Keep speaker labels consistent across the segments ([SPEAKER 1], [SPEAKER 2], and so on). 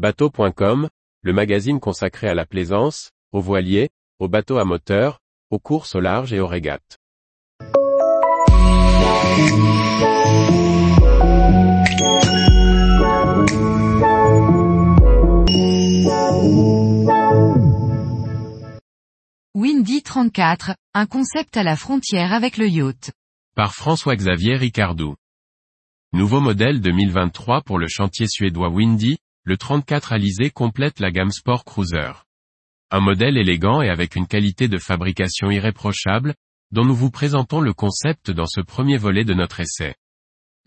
[SPEAKER 1] Bateau.com, le magazine consacré à la plaisance, aux voiliers, aux bateaux à moteur, aux courses au large et aux régates.
[SPEAKER 2] Windy 34, un concept à la frontière avec le yacht.
[SPEAKER 1] Par François-Xavier Ricardou. Nouveau modèle 2023 pour le chantier suédois Windy, le 34 Alizé complète la gamme Sport Cruiser. Un modèle élégant et avec une qualité de fabrication irréprochable, dont nous vous présentons le concept dans ce premier volet de notre essai.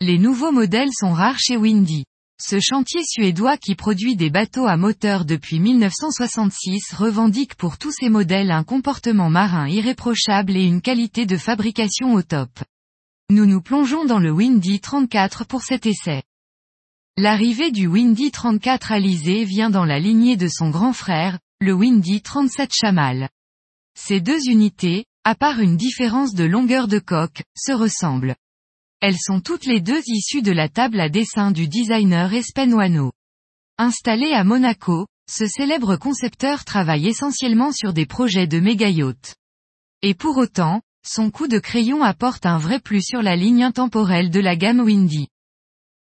[SPEAKER 2] Les nouveaux modèles sont rares chez Windy. Ce chantier suédois qui produit des bateaux à moteur depuis 1966 revendique pour tous ses modèles un comportement marin irréprochable et une qualité de fabrication au top. Nous nous plongeons dans le Windy 34 pour cet essai. L'arrivée du Windy 34 Alizé vient dans la lignée de son grand frère, le Windy 37 Chamal. Ces deux unités, à part une différence de longueur de coque, se ressemblent. Elles sont toutes les deux issues de la table à dessin du designer Espen Wano. Installé à Monaco, ce célèbre concepteur travaille essentiellement sur des projets de méga yachts. Et pour autant, son coup de crayon apporte un vrai plus sur la ligne intemporelle de la gamme Windy.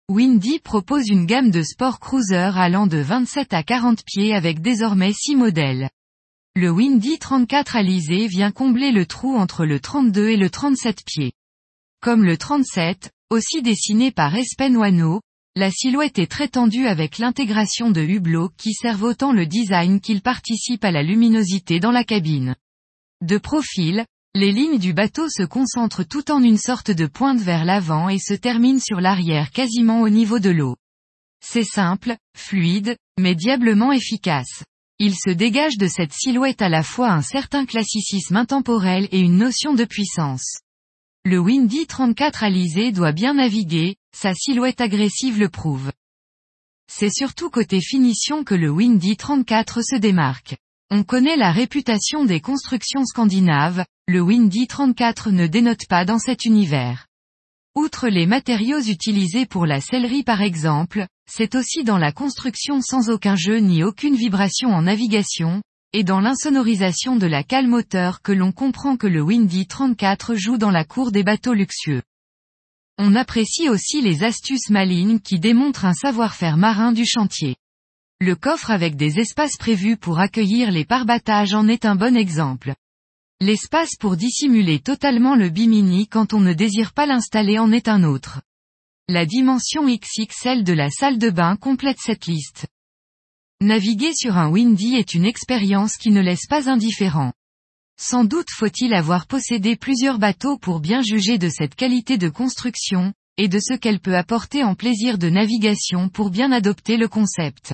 [SPEAKER 2] Windy propose une gamme de sport cruiser allant de 27 à 40 pieds avec désormais 6 modèles. Le Windy 34 Alizé vient combler le trou entre le 32 et le 37 pieds. Comme le 37, aussi dessiné par Espen Wano, la silhouette est très tendue avec l'intégration de hublots qui servent autant le design qu'ils participent à la luminosité dans la cabine. De profil, les lignes du bateau se concentrent tout en une sorte de pointe vers l'avant et se terminent sur l'arrière quasiment au niveau de l'eau. C'est simple, fluide, mais diablement efficace. Il se dégage de cette silhouette à la fois un certain classicisme intemporel et une notion de puissance. Le Windy 34 Alizé doit bien naviguer, sa silhouette agressive le prouve. C'est surtout côté finition que le Windy 34 se démarque. On connaît la réputation des constructions scandinaves, le Windy 34 ne dénote pas dans cet univers. Outre les matériaux utilisés pour la sellerie par exemple, c'est aussi dans la construction sans aucun jeu ni aucune vibration en navigation, et dans l'insonorisation de la cale moteur que l'on comprend que le Windy 34 joue dans la cour des bateaux luxueux. On apprécie aussi les astuces malignes qui démontrent un savoir-faire marin du chantier. Le coffre avec des espaces prévus pour accueillir les parbattages en est un bon exemple. L'espace pour dissimuler totalement le bimini quand on ne désire pas l'installer en est un autre. La dimension XXL de la salle de bain complète cette liste. Naviguer sur un Windy est une expérience qui ne laisse pas indifférent. Sans doute faut-il avoir possédé plusieurs bateaux pour bien juger de cette qualité de construction, et de ce qu'elle peut apporter en plaisir de navigation pour bien adopter le concept.